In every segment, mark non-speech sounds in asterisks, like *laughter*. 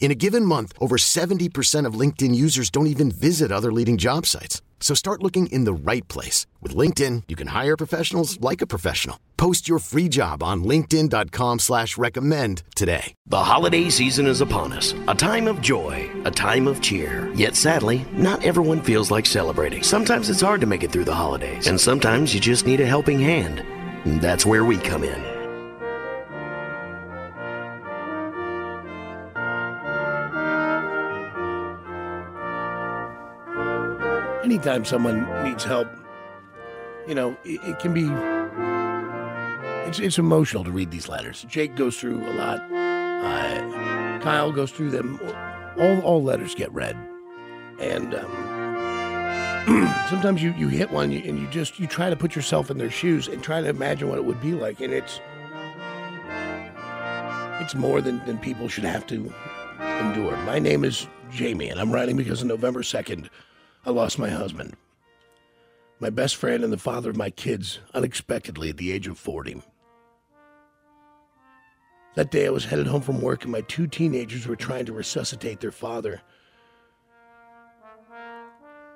In a given month, over 70% of LinkedIn users don't even visit other leading job sites. So start looking in the right place. With LinkedIn, you can hire professionals like a professional. Post your free job on linkedin.com slash recommend today. The holiday season is upon us. A time of joy, a time of cheer. Yet sadly, not everyone feels like celebrating. Sometimes it's hard to make it through the holidays. And sometimes you just need a helping hand. That's where we come in. Anytime someone needs help, you know, it, it, can be it's it's emotional to read these letters. Jake goes through a lot. Uh, Kyle goes through them. All all letters get read, and um, *clears throat* sometimes you you hit one and you just you try to put yourself in their shoes and try to imagine what it would be like, and it's it's more than than people should have to endure. My name is Jamie, and I'm writing because on November second. I lost my husband, my best friend, and the father of my kids unexpectedly at the age of 40. That day, I was headed home from work, and my two teenagers were trying to resuscitate their father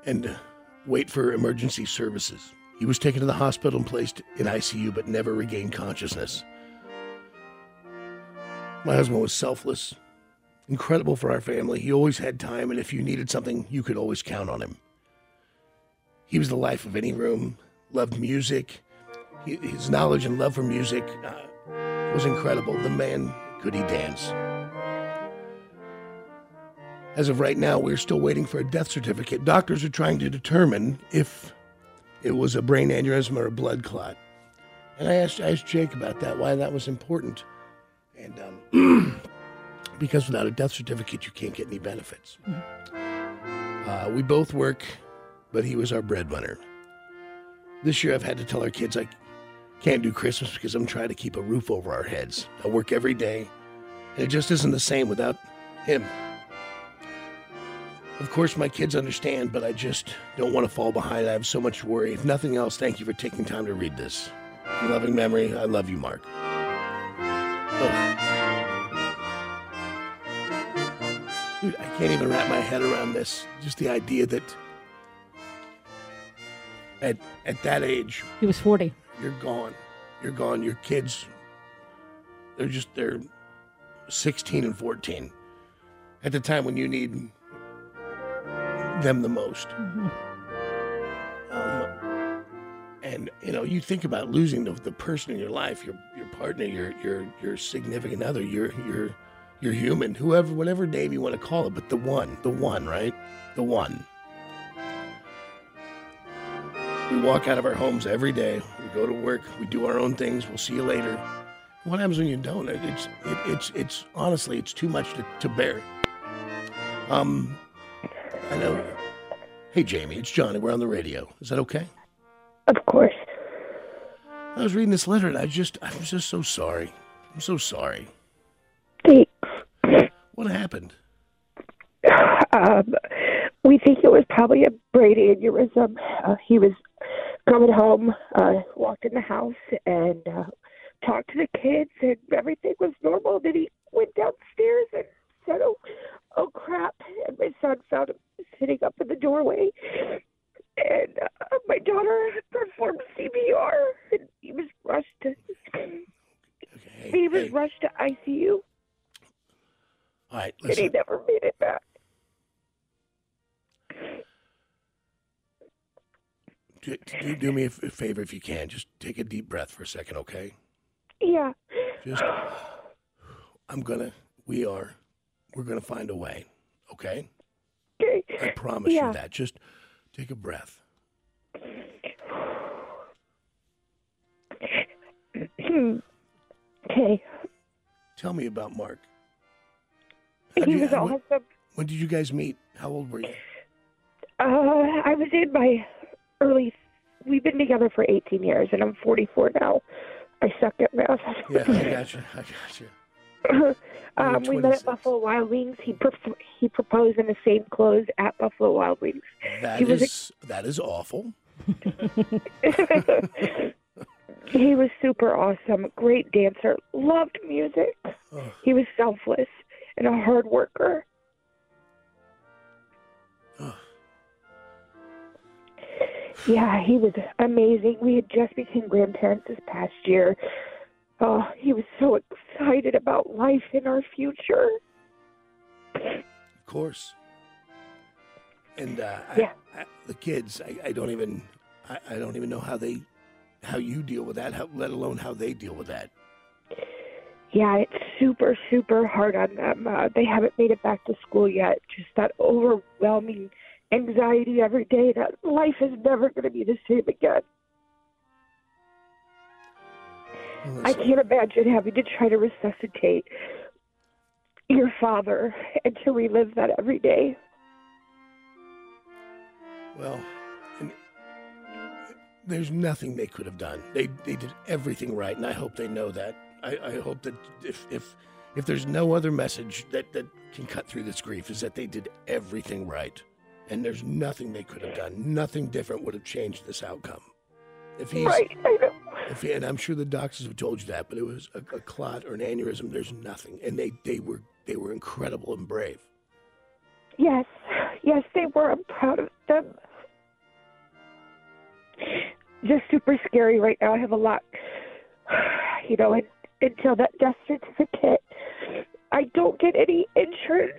and wait for emergency services. He was taken to the hospital and placed in ICU, but never regained consciousness. My husband was selfless, incredible for our family. He always had time, and if you needed something, you could always count on him. He was the life of any room, loved music. His knowledge and love for music uh, was incredible. The man, could he dance? As of right now, we're still waiting for a death certificate. Doctors are trying to determine if it was a brain aneurysm or a blood clot. And I asked, I asked Jake about that, why that was important. And um, *clears throat* because without a death certificate, you can't get any benefits. Uh, we both work, but he was our breadwinner. This year, I've had to tell our kids I can't do Christmas because I'm trying to keep a roof over our heads. I work every day, and it just isn't the same without him. Of course, my kids understand, but I just don't want to fall behind. I have so much worry. If nothing else, thank you for taking time to read this. In loving memory, I love you, Mark. Oh. Can't even wrap my head around this. Just the idea that at at that age, he was forty. You're gone. You're gone. Your kids, they're just they're sixteen and fourteen. At the time when you need them the most. Mm-hmm. Um, and you know, you think about losing the, the person in your life, your your partner, your your your significant other, your your you're human, whoever, whatever name you want to call it, but the one, the one, right? The one. We walk out of our homes every day. We go to work. We do our own things. We'll see you later. What happens when you don't? It's it, it's it's honestly it's too much to, to bear. Um, I know. Hey Jamie, it's Johnny. We're on the radio. Is that okay? Of course. I was reading this letter and I just I'm just so sorry. I'm so sorry. What happened? Um, we think it was probably a brain aneurysm. Uh, he was coming home, uh, walked in the house, and uh, talked to the kids, and everything was normal. Then he went downstairs and said, "Oh, oh crap!" And my son found him sitting up in the doorway, and uh, my daughter performed CPR, and he was rushed to. Okay, he was rushed to ICU. All right, and he never made it back. Do, do, do me a favor if you can. Just take a deep breath for a second, okay? Yeah. Just, I'm gonna. We are. We're gonna find a way. Okay. Okay. I promise Yeah. you that. Just take a breath. *clears throat* okay. Tell me about Mark. He How'd you- *laughs* was when, awesome. when did you guys meet? How old were you? Uh, I was in my early. We've been together for 18 years, and I'm 44 now. I suck at math. Yeah, I *laughs* got you. I got *laughs* you. um, we met at Buffalo Wild Wings. He pro- he proposed in the same clothes at Buffalo Wild Wings. That He was a- is that is awful. He was super awesome, great dancer, loved music. Oh. He was selfless and a hard worker. Oh. Yeah, he was amazing. We had just become grandparents this past year. Oh, he was so excited about life in our future. Of course. And uh, Yeah. I, I, the kids, I, I don't even, I, I don't even know how they, how you deal with that. How, let alone how they deal with that. Yeah, it's super, super hard on them. Uh, they haven't made it back to school yet. Just that overwhelming anxiety every day that life is never going to be the same again. I can't imagine having to try to resuscitate your father and to relive that every day. well, there's nothing they could have done. They they did everything right, and I hope they know that. I, I hope that if if if there's no other message that that can cut through this grief is that they did everything right, and there's nothing they could have done. Nothing different would have changed this outcome. If he's Right, I know. If, and I'm sure the doctors have told you that, but it was a, a clot or an aneurysm. There's nothing, and they, they were they were incredible and brave. Yes, yes, they were. I'm proud of them. Just super scary right now. I have a lot, *sighs* you know, and, until that death certificate, I don't get any insurance,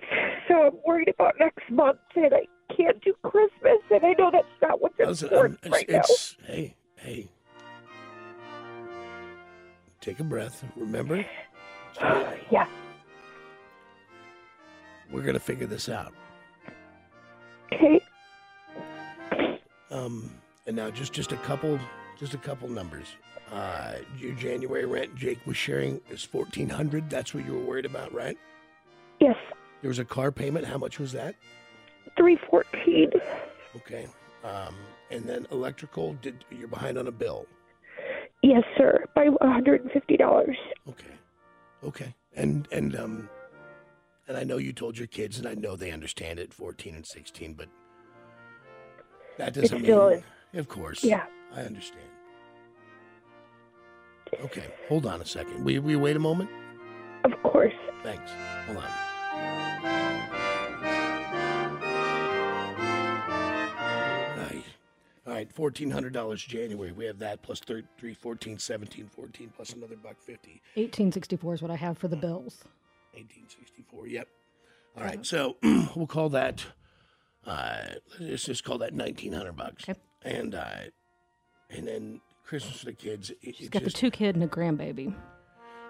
so I'm worried about next month, and I can't do Christmas, and I know that's not what's Listen, important I'm- right it's, it's hey hey. Take a breath. Remember, now. *sighs* Yeah, we're gonna figure this out. okay. Um, and now just just a couple just a couple numbers. Uh, your January rent, Jake was sharing is fourteen hundred. That's what you were worried about, right? Yes, There was a car payment. How much was that? 314. Okay. Um, and then electrical. Did you're behind on a bill? Yes, sir, by $150. Okay. Okay. And and um and I know you told your kids and I know they understand it, 14 and 16, but that doesn't mean Of course. Yeah. I understand. Okay. Hold on a second. We we wait a moment? Of course. Thanks. Hold on. Aye. All right, fourteen hundred dollars January. We have that plus thir- three, fourteen, seventeen, fourteen, plus another buck fifty. 1864 is what I have for the bills. 1864. Yep. All right. So *clears throat* we'll call that. Uh, let's just call that 1900 bucks. Okay. And uh, and then Christmas for the kids. It, She's it got just, the two kid and a grandbaby.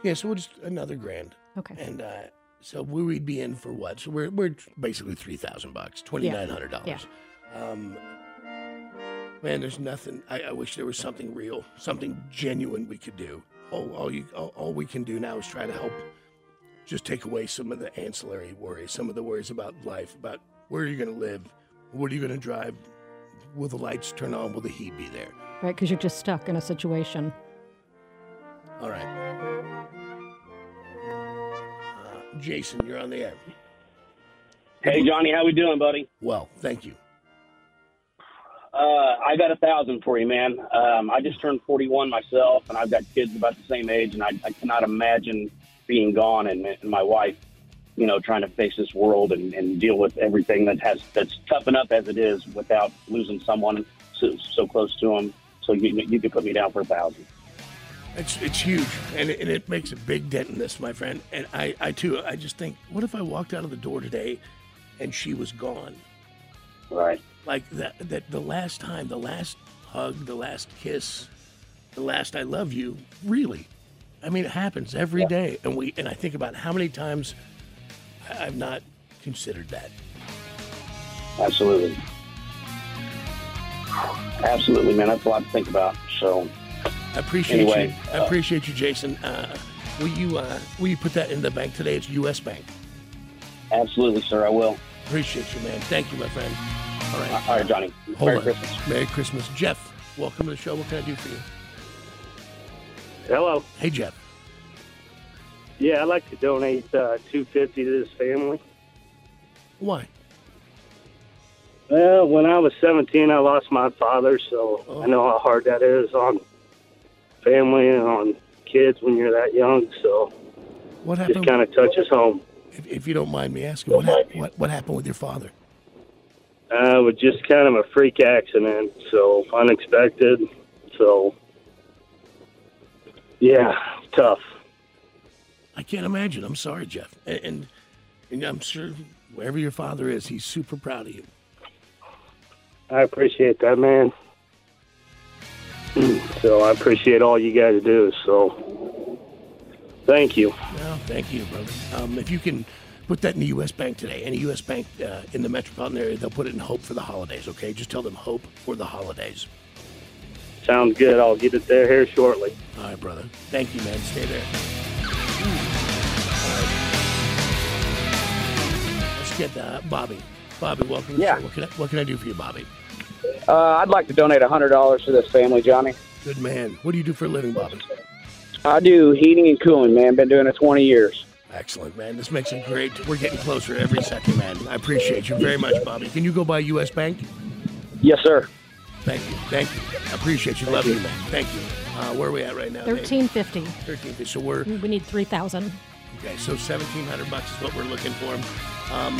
Yeah. So we'll just another grand. Okay. And uh, so we would be in for what? So we're we're basically three thousand bucks, twenty nine hundred dollars. Yeah. Um, man, there's nothing. I, I wish there was something real, something genuine we could do. All, all you, all, all we can do now is try to help. Just take away some of the ancillary worries, some of the worries about life, about where are you're going to live, what are you going to drive, will the lights turn on, will the heat be there? Right? Because you're just stuck in a situation. All right. Uh, Jason, you're on the air. Hey Johnny, how we doing, buddy? Well, thank you. Uh, I got a thousand for you, man. Um, I just turned 41 myself, and I've got kids about the same age, and I, I cannot imagine being gone and, and my wife, you know, trying to face this world and, and deal with everything that has that's tough enough as it is without losing someone so, so close to them. So you you could put me down for a thousand. It's it's huge, and it, and it makes a big dent in this, my friend. And I, I too, I just think, what if I walked out of the door today, and she was gone? Right. Like that, that the last time, the last hug, the last kiss, the last I love you, really. I mean, it happens every day, and we and I think about how many times I've not considered that. Absolutely. Absolutely, man. That's a lot to think about. So, I appreciate Anyway, you. I appreciate you, Jason. Uh, will you uh, will you put that in the bank today? It's U.S. Bank. absolutely, sir, I will. Appreciate you, man. Thank you, my friend. All right. All right, Johnny. Hold Merry on. Christmas. Merry Christmas, Jeff. Welcome to the show. What can I do for you? Hello. Hey, Jeff. Yeah, I'd like to donate uh, two fifty to this family. Why? Well, when I was seventeen, I lost my father, so Oh. I know how hard that is on family and on kids when you're that young. So What just happened? kind of touches home. if, if you don't mind me asking, what, hap- what what happened with your father? Uh, it was just kind of a freak accident, so unexpected. So yeah, tough. I can't imagine. I'm sorry, Jeff. And and I'm sure wherever your father is, he's super proud of you. I appreciate that, man. *clears throat* So I appreciate all you guys do. So thank you. No, thank you, brother. Um, if you can put that in the U.S. Bank today, any U.S. Bank uh, in the metropolitan area, they'll put it in Hope for the holidays. Okay, just tell them Hope for the holidays. Sounds good. I'll get it there here shortly. All right, brother. Thank you, man. Stay there. Right. Let's get uh, Bobby. Bobby, welcome. Yeah. What can I, what can I do for you, Bobby? Uh, I'd like to donate $100 to this family, Johnny. Good man. What do you do for a living, Bobby? I do heating and cooling, man. Been doing it 20 years. Excellent, man. This makes it great. We're getting closer every second, man. I appreciate you very much, Bobby. Can you go by U.S. Bank? Yes, sir. Thank you. Thank you. I appreciate you. Love you, man. Thank you. Uh, where are we at right now? Dave? Thirteen fifty. So we're We need three thousand. okay. So seventeen hundred bucks is what we're looking for. Um,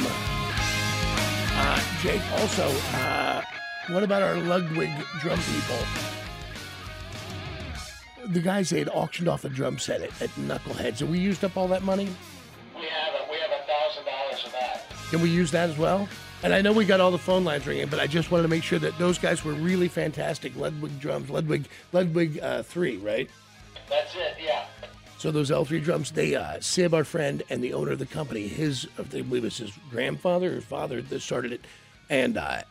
uh, Jake. Also, uh, what about our Ludwig drum people? The guys they had auctioned off a drum set at, at Knuckleheads, and we used up all that money. We have a, we have a thousand dollars of that. Can we use that as well? And I know we got all the phone lines ringing, but I just wanted to make sure that those guys were really fantastic. Ludwig drums, Ludwig, Ludwig uh, three, right? That's it, yeah. So those L3 drums, they uh, Sib, our friend and the owner of the company, his I believe it's his grandfather or father that started it, and uh,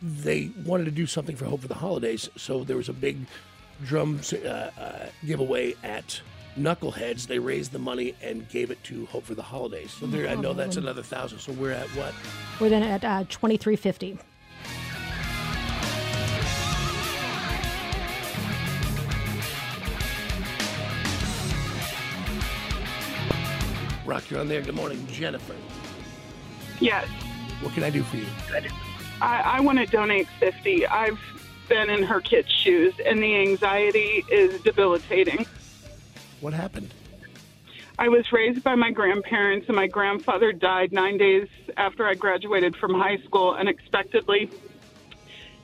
they wanted to do something for Hope for the Holidays. So there was a big drum uh, uh, giveaway at Knuckleheads. They raised the money and gave it to Hope for the Holidays. So there, I know that's another thousand. So we're at what? We're then at uh, twenty three fifty. Rock, you're on there. Good morning, Jennifer. Yes, What can I do for you? I, I want to donate 50. I've been in her kid's shoes, and the anxiety is debilitating. What happened? I was raised by my grandparents, and my grandfather died nine days after I graduated from high school unexpectedly.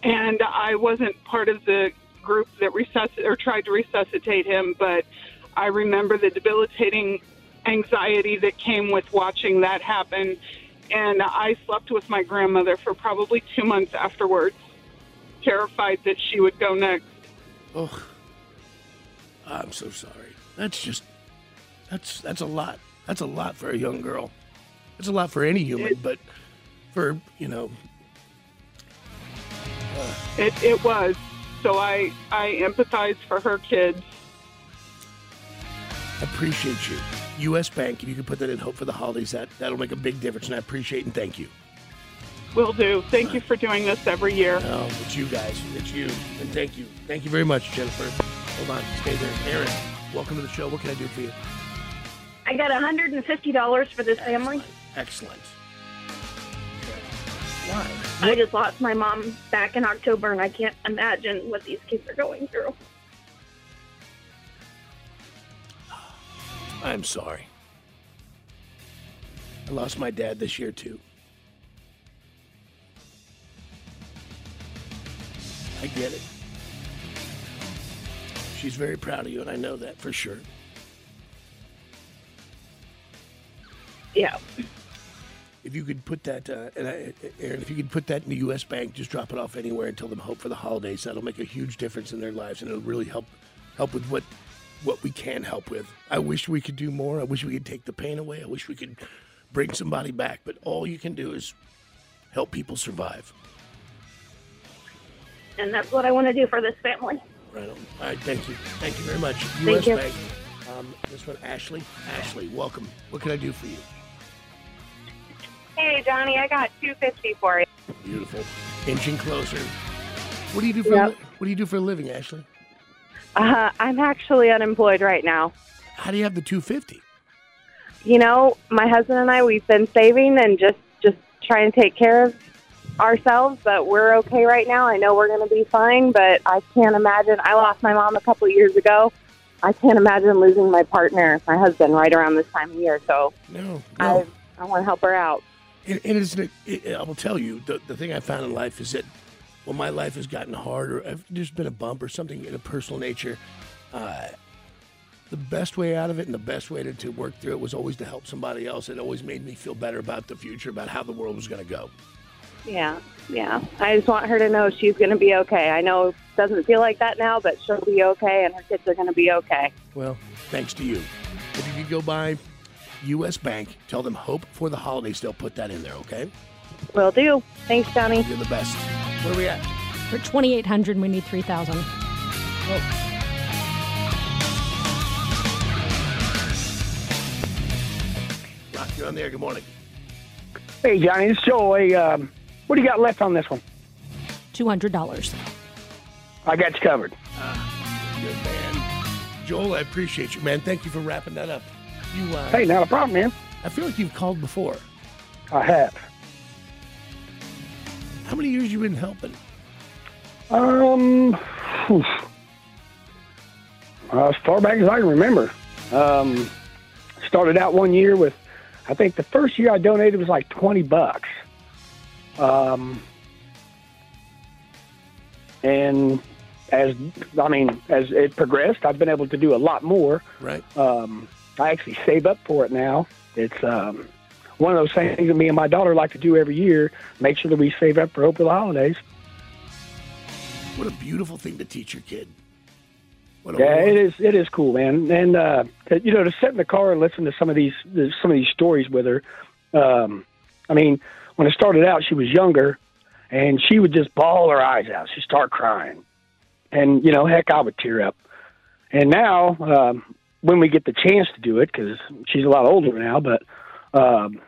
And I wasn't part of the group that resusc- or tried to resuscitate him, but I remember the debilitating anxiety that came with watching that happen. And I slept with my grandmother for probably two months afterwards, terrified that she would go next. Oh, I'm so sorry. That's just that's that's a lot. That's a lot for a young girl. It's a lot for any human, but for you know, It, it was. So I, I empathize for her kids. appreciate you. U.S. Bank, if you could put that in Hope for the Holidays, that that'll make a big difference, and I appreciate and thank you. Will do. Thank you for doing this every year. No, it's you guys. It's you, and thank you. Thank you very much, Jennifer. Hold on, stay there. Aaron, welcome to the show. What can I do for you? I got $150 for this family. Excellent. Why? I just lost my mom back in October, and I can't imagine what these kids are going through. I'm sorry. I lost my dad this year too. I get it. She's very proud of you, and I know that for sure. Yeah. If you could put that, uh, and I, Aaron, if you could put that in the U.S. Bank, just drop it off anywhere and tell them hope for the holidays. That'll make a huge difference in their lives, and it'll really help help with what what we can help with. I wish we could do more. I wish we could take the pain away. I wish we could bring somebody back. But all you can do is help people survive. And that's what I want to do for this family. Right on. All right, thank you. Thank you very much. Thank you. Bank. Um, this one, Ashley. Ashley, welcome. What can I do for you? Hey, Johnny, I got 250 for you. Beautiful. Inching closer. What do you do for a Yep. li- What do you do for a living, Ashley? Uh, I'm actually unemployed right now. How do you have the 250? You know, my husband and I, we've been saving and just just trying to take care of ourselves, but we're okay right now. I know we're going to be fine, but I can't imagine. I lost my mom a couple of years ago. I can't imagine losing my partner, my husband, right around this time of year. So No, I I want to help her out. And, and isn't it, it, I will tell you, the, the thing I found in life is that when my life has gotten harder, if there's been a bump or something in a personal nature, uh, the best way out of it and the best way to, to work through it was always to help somebody else. It always made me feel better about the future, about how the world was going to go. Yeah, yeah. I just want her to know she's going to be okay. I know it doesn't feel like that now, but she'll be okay, and her kids are going to be okay. Well, thanks to you. If you could go by U.S. Bank, tell them Hope for the holidays, they'll put that in there, okay? Will do. Thanks, Johnny. You're the best. Where are we at? For 2800 we need 3000 Rock, you're on there. Good morning. Hey, Johnny, it's Joe. Hey, um, what do you got left on this one? $200. I got you covered. Good man. Joel, I appreciate you, man. Thank you for wrapping that up. You, uh, Hey, not a problem, man. I feel like you've called before. I have. How many years you been helping? Um. *sighs* As far back as I can remember. Um, started out one year with, I think the first year I donated was like 20 bucks. Um, and as, I mean, as it progressed, I've been able to do a lot more. Right. Um, I actually save up for it now. It's, um, one of those things that me and my daughter like to do every year. Make sure that we save up for Hope for the holidays. What a beautiful thing to teach your kid. Yeah, it is. It is cool, man. And uh, you know, to sit in the car and listen to some of these some of these stories with her. Um, I mean, when I started out, she was younger, and she would just bawl her eyes out. She'd start crying, and you know, heck, I would tear up. And now, um, when we get the chance to do it, because she's a lot older now, but um,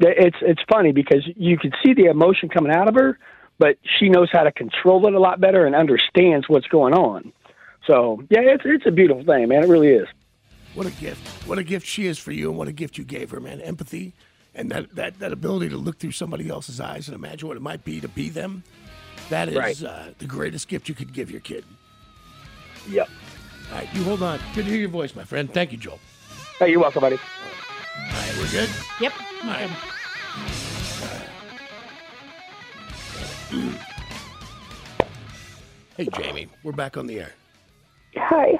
it's it's funny because you can see the emotion coming out of her, but she knows how to control it a lot better and understands what's going on. So yeah, it's it's a beautiful thing, man. It really is. What a gift. What a gift she is for you and what a gift you gave her, man. Empathy and that, that, that ability to look through somebody else's eyes and imagine what it might be to be them. That is Right. uh, the greatest gift you could give your kid. Yep. All right, you hold on. Good to hear your voice, my friend. Thank you, Joel. Hey, you're welcome, buddy. All right, we're good? Yep. All right. Hey, Jamie, we're back on the air. Hi.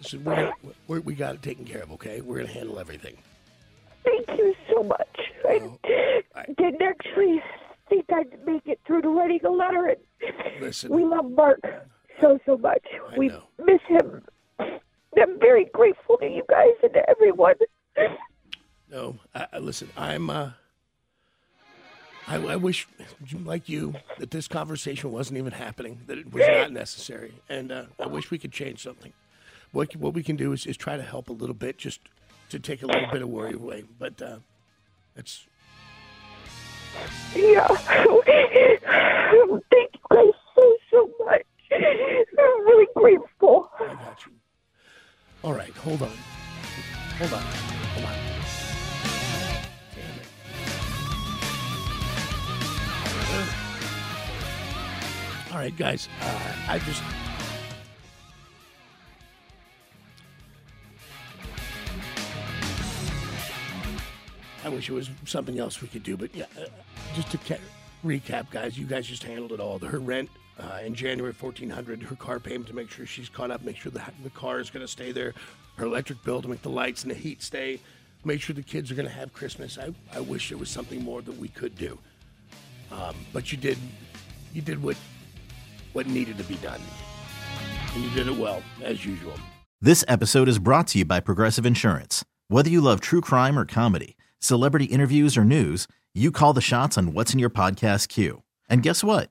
Listen, we're gonna, we're, we got it taken care of, okay? We're going to handle everything. Thank you so much. Oh, I didn't actually think I'd make it through to writing a letter. And Listen. we love Mark so, so much. we miss him. I'm very grateful to you guys and to everyone. No, I, listen, I'm. Uh, I, I wish, like you, that this conversation wasn't even happening. That it was not necessary, and uh, I wish we could change something. What what we can do is, is try to help a little bit, just to take a little bit of worry away. But uh, it's Yeah. *laughs* Thank you guys so, so much. I'm really grateful. I got you. All right, hold on, hold on, hold on. All right, guys. Uh, I just. I wish it was something else we could do, but yeah, uh, just to ca- recap, guys, you guys just handled it all. Her rent uh, in January, fourteen hundred. Her car payment to make sure she's caught up, make sure the, the car is going to stay there. Her electric bill to make the lights and the heat stay. Make sure the kids are going to have Christmas. I, I wish there was something more that we could do, um, but you did you did what what needed to be done. And you did it well, as usual. This episode is brought to you by Progressive Insurance. Whether you love true crime or comedy, celebrity interviews or news, you call the shots on what's in your podcast queue. And guess what?